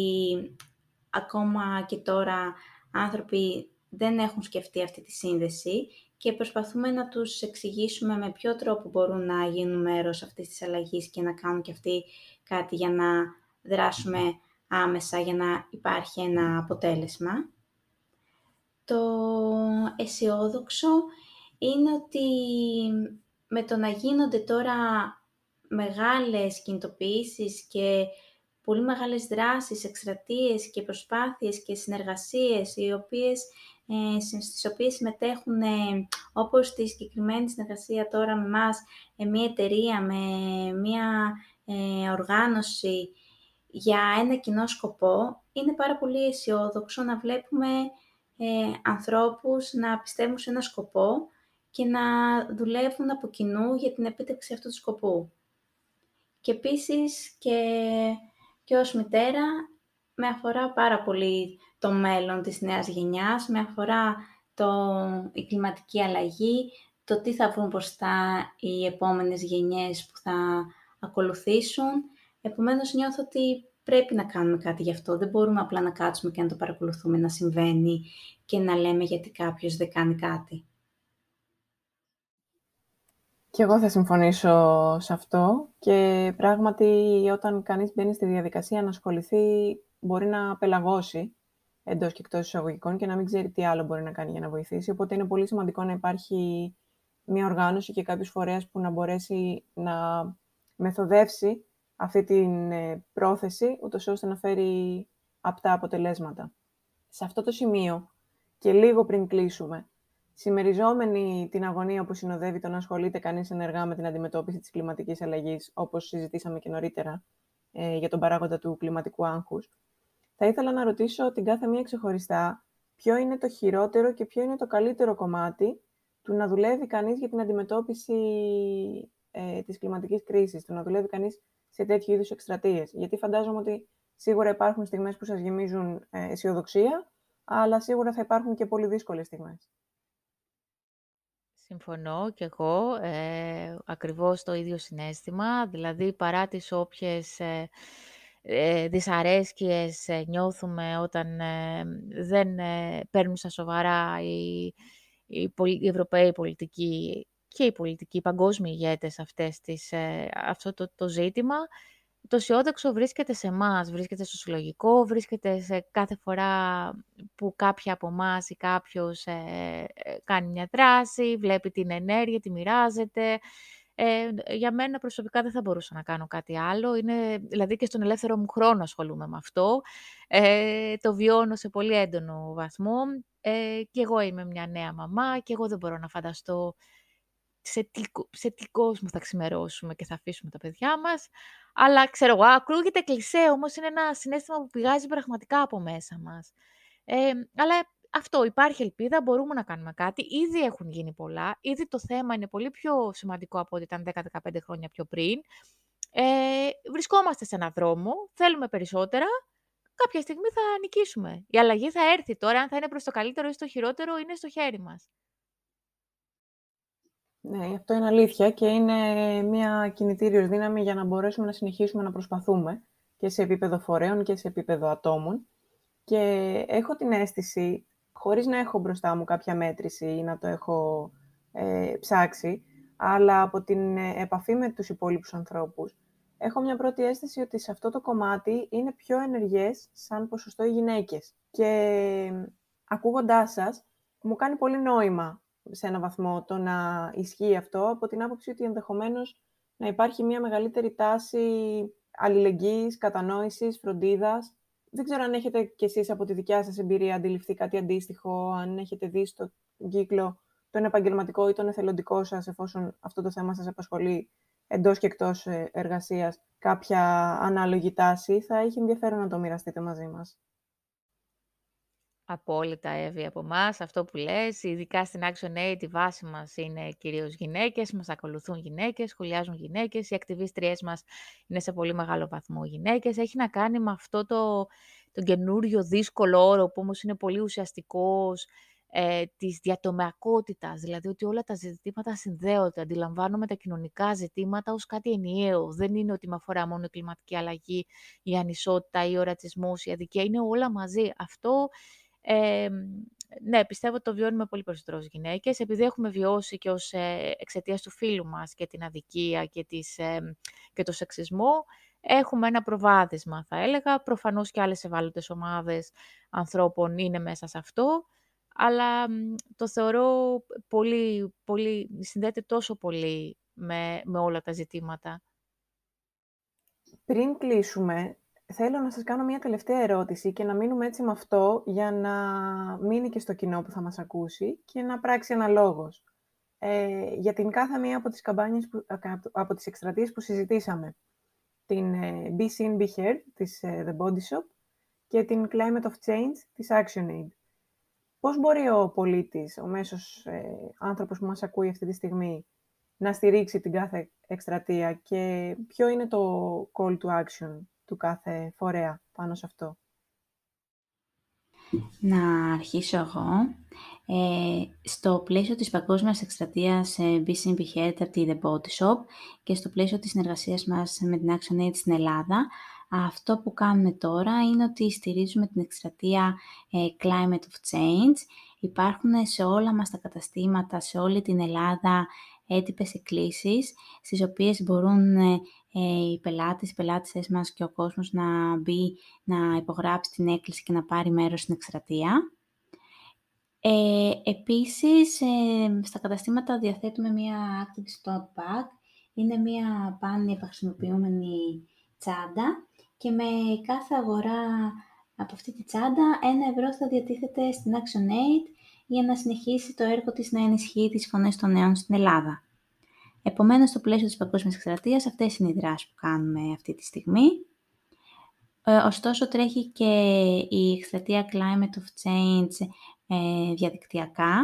ακόμα και τώρα άνθρωποι δεν έχουν σκεφτεί αυτή τη σύνδεση και προσπαθούμε να τους εξηγήσουμε με ποιο τρόπο μπορούν να γίνουν μέρος αυτής της αλλαγής και να κάνουν και αυτοί κάτι για να δράσουμε άμεσα, για να υπάρχει ένα αποτέλεσμα. Το αισιόδοξο είναι ότι με το να γίνονται τώρα μεγάλες κινητοποιήσεις και πολύ μεγάλες δράσεις, εκστρατείες και προσπάθειες και συνεργασίες οι οποίες, ε, στις οποίες συμμετέχουν ε, όπως τη συγκεκριμένη συνεργασία τώρα με μας, ε, μια εταιρεία, με μια ε, οργάνωση για ένα κοινό σκοπό, είναι πάρα πολύ αισιόδοξο να βλέπουμε ε, ανθρώπους να πιστεύουν σε ένα σκοπό και να δουλεύουν από κοινού για την επίτευξη αυτού του σκοπού. Και επίσης και, και ως μητέρα με αφορά πάρα πολύ το μέλλον της νέας γενιάς, με αφορά το, η κλιματική αλλαγή, το τι θα βρουν μπροστά οι επόμενες γενιές που θα ακολουθήσουν. Επομένως νιώθω ότι πρέπει να κάνουμε κάτι γι' αυτό. Δεν μπορούμε απλά να κάτσουμε και να το παρακολουθούμε να συμβαίνει και να λέμε γιατί κάποιος δεν κάνει κάτι. Και εγώ θα συμφωνήσω σε αυτό και πράγματι όταν κανείς μπαίνει στη διαδικασία να ασχοληθεί μπορεί να πελαγώσει εντός και εκτός εισαγωγικών και να μην ξέρει τι άλλο μπορεί να κάνει για να βοηθήσει. Οπότε είναι πολύ σημαντικό να υπάρχει μια οργάνωση και κάποιος φορέας που να μπορέσει να μεθοδεύσει αυτή την ε, πρόθεση, ούτως ώστε να φέρει απτά αποτελέσματα. Σε αυτό το σημείο και λίγο πριν κλείσουμε, Συμμεριζόμενοι την αγωνία που συνοδεύει το να ασχολείται κανείς ενεργά με την αντιμετώπιση της κλιματικής αλλαγής, όπως συζητήσαμε και νωρίτερα ε, για τον παράγοντα του κλιματικού άγχους, θα ήθελα να ρωτήσω την κάθε μία ξεχωριστά ποιο είναι το χειρότερο και ποιο είναι το καλύτερο κομμάτι του να δουλεύει κανείς για την αντιμετώπιση ε, της κλιματικής κρίσης, του να δουλεύει κανείς σε τέτοιου είδους εκστρατείες. Γιατί φαντάζομαι ότι σίγουρα υπάρχουν στιγμές που σας γεμίζουν ε, αισιοδοξία, αλλά σίγουρα θα υπάρχουν και πολύ δύσκολες στιγμές. Συμφωνώ και εγώ, ε, ακριβώς το ίδιο συνέστημα, δηλαδή παρά τις όποιες ε, ε δυσαρέσκειες ε, νιώθουμε όταν ε, δεν παίρνουν στα σοβαρά οι, οι, οι Ευρωπαίοι πολιτικοί και οι πολιτικοί οι παγκόσμιοι ηγέτες αυτές τις, αυτό το, το ζήτημα, το αισιόδοξο βρίσκεται σε εμάς, βρίσκεται στο συλλογικό, βρίσκεται σε κάθε φορά που κάποια από εμάς ή κάποιος ε, ε, κάνει μια δράση, βλέπει την ενέργεια, τη μοιράζεται. Ε, για μένα προσωπικά δεν θα μπορούσα να κάνω κάτι άλλο. Είναι, δηλαδή και στον ελεύθερο μου χρόνο ασχολούμαι με αυτό. Ε, το βιώνω σε πολύ έντονο βαθμό. Ε, και εγώ είμαι μια νέα μαμά και εγώ δεν μπορώ να φανταστώ σε τι, σε τι κόσμο θα ξημερώσουμε και θα αφήσουμε τα παιδιά μας. Αλλά ξέρω εγώ, ακούγεται κλισέ, όμως είναι ένα συνέστημα που πηγάζει πραγματικά από μέσα μας. Ε, αλλά αυτό, υπάρχει ελπίδα, μπορούμε να κάνουμε κάτι. Ήδη έχουν γίνει πολλά. Ήδη το θέμα είναι πολύ πιο σημαντικό από ό,τι ήταν 10-15 χρόνια πιο πριν. Ε, βρισκόμαστε σε έναν δρόμο, θέλουμε περισσότερα. Κάποια στιγμή θα νικήσουμε. Η αλλαγή θα έρθει τώρα, αν θα είναι προς το καλύτερο ή στο χειρότερο, είναι στο χέρι μας. Ναι, αυτό είναι αλήθεια και είναι μια κινητήριος δύναμη για να μπορέσουμε να συνεχίσουμε να προσπαθούμε και σε επίπεδο φορέων και σε επίπεδο ατόμων. Και έχω την αίσθηση, χωρίς να έχω μπροστά μου κάποια μέτρηση ή να το έχω ε, ψάξει, αλλά από την ε, επαφή με τους υπόλοιπους ανθρώπους, έχω μια πρώτη αίσθηση ότι σε αυτό το κομμάτι είναι πιο ενεργές σαν ποσοστό οι γυναίκες. Και ακούγοντάς σας, μου κάνει πολύ νόημα σε ένα βαθμό το να ισχύει αυτό, από την άποψη ότι ενδεχομένως να υπάρχει μια μεγαλύτερη τάση αλληλεγγύης, κατανόησης, φροντίδας. Δεν ξέρω αν έχετε κι εσείς από τη δικιά σας εμπειρία αντιληφθεί κάτι αντίστοιχο, αν έχετε δει στο κύκλο τον επαγγελματικό ή τον εθελοντικό σας, εφόσον αυτό το θέμα σας απασχολεί εντός και εκτός ε, εργασίας, κάποια ανάλογη τάση, θα έχει ενδιαφέρον να το μοιραστείτε μαζί μας. Απόλυτα, Εύη, από εμάς. Αυτό που λες, ειδικά στην Action Aid, η βάση μας είναι κυρίως γυναίκες, μας ακολουθούν γυναίκες, σχολιάζουν γυναίκες, οι ακτιβίστριές μας είναι σε πολύ μεγάλο βαθμό γυναίκες. Έχει να κάνει με αυτό το, το καινούριο δύσκολο όρο, που όμως είναι πολύ ουσιαστικός, ε, της διατομεακότητας, δηλαδή ότι όλα τα ζητήματα συνδέονται. Αντιλαμβάνομαι τα κοινωνικά ζητήματα ως κάτι ενιαίο. Δεν είναι ότι με αφορά μόνο η κλιματική αλλαγή, η ανισότητα ή ο ρατσισμός, η αδικία. Είναι όλα μαζί. Αυτό ε, ναι, πιστεύω ότι το βιώνουμε πολύ περισσότερο ως γυναίκες, επειδή έχουμε βιώσει και ως ε, εξαιτίας του φίλου μας και την αδικία και, τις, ε, και το σεξισμό, έχουμε ένα προβάδισμα, θα έλεγα. Προφανώς και άλλες ευάλωτες ομάδες ανθρώπων είναι μέσα σε αυτό, αλλά το θεωρώ πολύ, πολύ, συνδέεται τόσο πολύ με, με όλα τα ζητήματα. Πριν κλείσουμε, θέλω να σας κάνω μια τελευταία ερώτηση και να μείνουμε έτσι με αυτό για να μείνει και στο κοινό που θα μας ακούσει και να πράξει αναλόγως. Ε, για την κάθε μία από τις καμπάνιες, που, από τις εκστρατείες που συζητήσαμε. Την ε, Be Seen, Be Heard της ε, The Body Shop και την Climate of Change της ActionAid. Πώς μπορεί ο πολίτης, ο μέσος ε, άνθρωπος που μας ακούει αυτή τη στιγμή, να στηρίξει την κάθε εκστρατεία και ποιο είναι το call to action του κάθε φορέα πάνω σε αυτό. Να αρχίσω εγώ. Ε, στο πλαίσιο της παγκόσμιας εκστρατείας ε, BCB Head από τη The Body Shop και στο πλαίσιο της συνεργασίας μας με την Action Aid στην Ελλάδα, αυτό που κάνουμε τώρα είναι ότι στηρίζουμε την εκστρατεία ε, Climate of Change. Υπάρχουν σε όλα μας τα καταστήματα, σε όλη την Ελλάδα, έτυπες εκκλήσεις, στις οποίες μπορούν ε, ε, οι πελάτες, οι πελάτησες μας και ο κόσμος να μπει, να υπογράψει την έκκληση και να πάρει μέρος στην εκστρατεία. Ε, επίσης, ε, στα καταστήματα διαθέτουμε μία Active Stock Bag. Είναι μία πάνη επαχρησιμοποιούμενη τσάντα και με κάθε αγορά από αυτή τη τσάντα, ένα ευρώ θα διατίθεται στην Action Aid για να συνεχίσει το έργο της να ενισχύει τις φωνές των νέων στην Ελλάδα. Επομένως, στο πλαίσιο της παγκόσμιας εκστρατείας, αυτές είναι οι δράσεις που κάνουμε αυτή τη στιγμή. Ε, ωστόσο, τρέχει και η εκστρατεία Climate of Change ε, διαδικτυακά.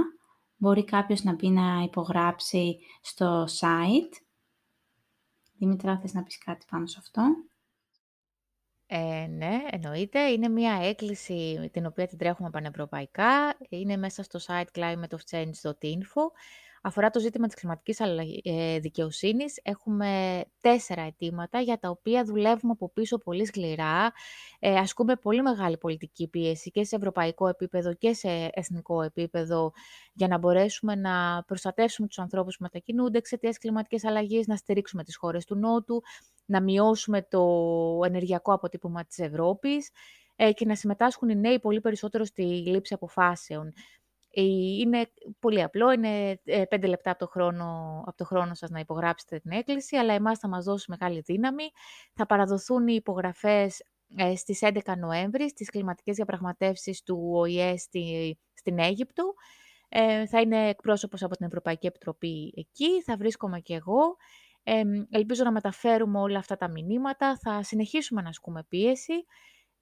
Μπορεί κάποιος να μπει να υπογράψει στο site. Δημήτρα, θες να πεις κάτι πάνω σε αυτό; Ε, ναι, εννοείται. Είναι μια έκκληση την οποία την τρέχουμε πανευρωπαϊκά. Είναι μέσα στο site climateofchange.info αφορά το ζήτημα της κλιματικής ε, δικαιοσύνης. Έχουμε τέσσερα αιτήματα για τα οποία δουλεύουμε από πίσω πολύ σκληρά. Ε, ασκούμε πολύ μεγάλη πολιτική πίεση και σε ευρωπαϊκό επίπεδο και σε εθνικό επίπεδο για να μπορέσουμε να προστατεύσουμε τους ανθρώπους που μετακινούνται εξαιτίας κλιματικής αλλαγής, να στηρίξουμε τις χώρες του Νότου, να μειώσουμε το ενεργειακό αποτύπωμα της Ευρώπης ε, και να συμμετάσχουν οι νέοι πολύ περισσότερο στη λήψη αποφάσεων. Ε, είναι πολύ απλό, είναι ε, πέντε λεπτά από το, χρόνο, από το χρόνο σας να υπογράψετε την έκκληση, αλλά εμάς θα μας δώσει μεγάλη δύναμη. Θα παραδοθούν οι υπογραφές ε, στις 11 Νοέμβρη στις κλιματικές διαπραγματεύσεις του ΟΗΕ στη, στην Αίγυπτο Ε, θα είναι εκπρόσωπος από την Ευρωπαϊκή Επιτροπή εκεί, θα βρίσκομαι και εγώ. Ε, ελπίζω να μεταφέρουμε όλα αυτά τα μηνύματα, θα συνεχίσουμε να ασκούμε πίεση.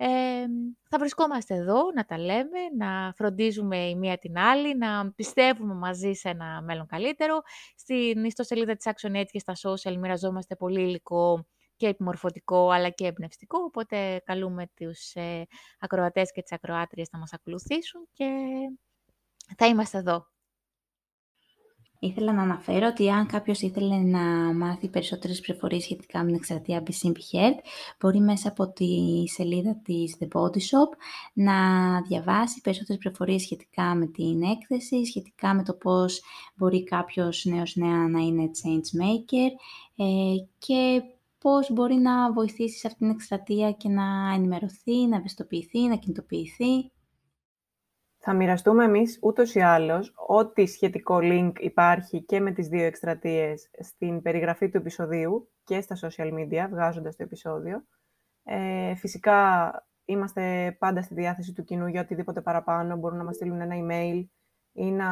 Ε, θα βρισκόμαστε εδώ, να τα λέμε, να φροντίζουμε η μία την άλλη, να πιστεύουμε μαζί σε ένα μέλλον καλύτερο. Στην ιστοσελίδα της ActionAid και στα social μοιραζόμαστε πολύ υλικό και επιμορφωτικό αλλά και εμπνευστικό, οπότε καλούμε τους ε, ακροατές και τις ακροάτριες να μας ακολουθήσουν και θα είμαστε εδώ. Ήθελα να αναφέρω ότι αν κάποιος ήθελε να μάθει περισσότερες πληροφορίες σχετικά με την εκστρατεία Be Simple Health, μπορεί μέσα από τη σελίδα της The Body Shop να διαβάσει περισσότερες πληροφορίες σχετικά με την έκθεση, σχετικά με το πώς μπορεί κάποιος νέος νέα να είναι change maker ε, και πώς μπορεί να βοηθήσει σε αυτήν την εκστρατεία και να ενημερωθεί, να ευαισθητοποιηθεί, να κινητοποιηθεί. Θα μοιραστούμε εμείς ούτως ή άλλως ό,τι σχετικό link υπάρχει και με τις δύο εκστρατείες στην περιγραφή του επεισοδίου και στα social media, βγάζοντας το επεισόδιο. Ε, φυσικά είμαστε πάντα στη διάθεση του κοινού για οτιδήποτε παραπάνω. Μπορούν να μας στείλουν ένα email ή να,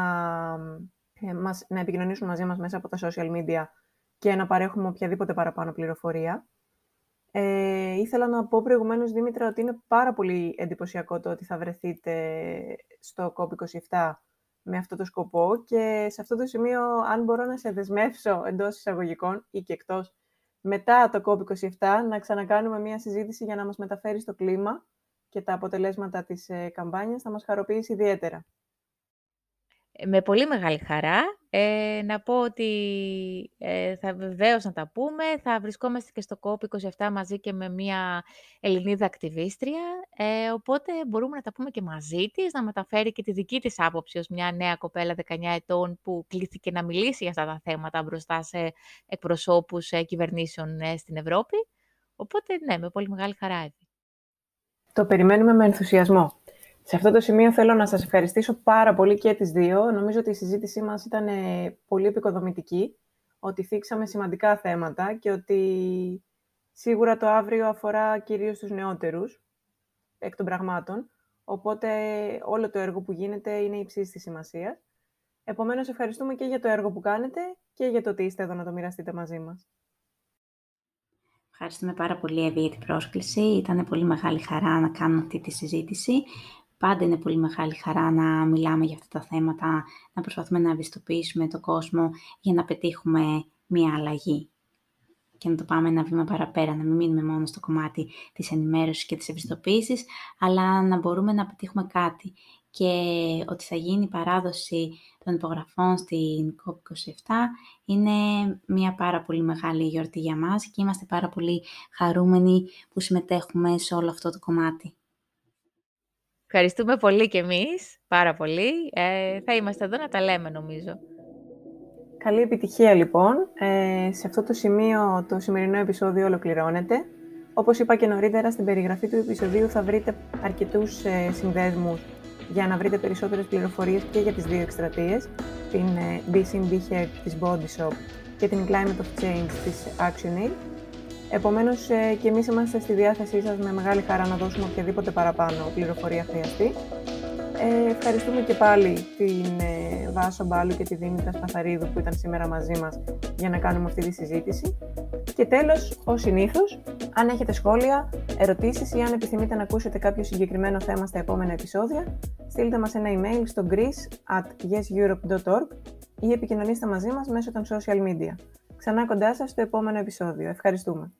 ε, μας, να επικοινωνήσουν μαζί μας μέσα από τα social media και να παρέχουμε οποιαδήποτε παραπάνω πληροφορία. Ε, ήθελα να πω προηγουμένως, Δήμητρα, ότι είναι πάρα πολύ εντυπωσιακό το ότι θα βρεθείτε στο COP27 με αυτό το σκοπό και σε αυτό το σημείο, αν μπορώ να σε δεσμεύσω εντός εισαγωγικών ή και εκτός, μετά το COP27 να ξανακάνουμε μια συζήτηση για να μας μεταφέρει στο κλίμα και τα αποτελέσματα της ε, καμπάνιας θα μας χαροποιήσει ιδιαίτερα. Με πολύ μεγάλη χαρά. Ε, να πω ότι ε, θα βεβαίως να τα πούμε. Θα βρισκόμαστε και στο COP27 μαζί και με μια Ελληνίδα ακτιβίστρια. Ε, οπότε μπορούμε να τα πούμε και μαζί της, να μεταφέρει και τη δική της άποψη ως μια νέα κοπέλα 19 ετών που κλήθηκε να μιλήσει για αυτά τα θέματα μπροστά σε εκπροσώπους ε, κυβερνήσεων ε, στην Ευρώπη. Οπότε ναι, με πολύ μεγάλη χαρά. Το περιμένουμε με ενθουσιασμό. Σε αυτό το σημείο θέλω να σας ευχαριστήσω πάρα πολύ και τις δύο. Νομίζω ότι η συζήτησή μας ήταν ε, πολύ επικοδομητική, ότι θίξαμε σημαντικά θέματα και ότι σίγουρα το αύριο αφορά κυρίως τους νεότερους, εκ των πραγμάτων, οπότε όλο το έργο που γίνεται είναι υψής της σημασίας. Επομένως, ευχαριστούμε και για το έργο που κάνετε και για το ότι είστε εδώ να το μοιραστείτε μαζί μας. Ευχαριστούμε πάρα πολύ, Εύη, για την πρόσκληση. Ήταν πολύ μεγάλη χαρά να κάνουμε αυτή τη συζήτηση. Πάντα είναι πολύ μεγάλη χαρά να μιλάμε για αυτά τα θέματα, να προσπαθούμε να ευαισθητοποιήσουμε τον κόσμο για να πετύχουμε μία αλλαγή και να το πάμε ένα βήμα παραπέρα, να μην μείνουμε μόνο στο κομμάτι της ενημέρωσης και της ευαισθητοποίησης, αλλά να μπορούμε να πετύχουμε κάτι και ότι θα γίνει η παράδοση των υπογραφών στην COP27 είναι μια πάρα πολύ μεγάλη γιορτή για μας και είμαστε πάρα πολύ χαρούμενοι που συμμετέχουμε σε όλο αυτό το κομμάτι. Ευχαριστούμε πολύ και εμείς, πάρα πολύ. Ε, θα είμαστε εδώ να τα λέμε, νομίζω. Καλή επιτυχία, λοιπόν. Ε, σε αυτό το σημείο το σημερινό επεισόδιο ολοκληρώνεται. Όπως είπα και νωρίτερα, στην περιγραφή του επεισοδίου θα βρείτε αρκετούς ε, συνδέσμους για να βρείτε περισσότερες πληροφορίες και για τις δύο εκστρατείες, την ε, Be Seen Be Heard της Body Shop και την Climate of Change της ActionAid. Επομένως, ε, και εμείς είμαστε στη διάθεσή σας με μεγάλη χαρά να δώσουμε οποιαδήποτε παραπάνω πληροφορία χρειαστεί. Ε, ευχαριστούμε και πάλι την ε, Βάσο Μπάλου και τη Δήμητρα Σπαθαρίδου που ήταν σήμερα μαζί μας για να κάνουμε αυτή τη συζήτηση. Και τέλος, ως συνήθως, αν έχετε σχόλια, ερωτήσεις ή αν επιθυμείτε να ακούσετε κάποιο συγκεκριμένο θέμα στα επόμενα επεισόδια, στείλτε μας ένα email στο greece at yeseurope.org ή επικοινωνήστε μαζί μας μέσω των social media. Ξανά κοντά σας στο επόμενο επεισόδιο. Ευχαριστούμε.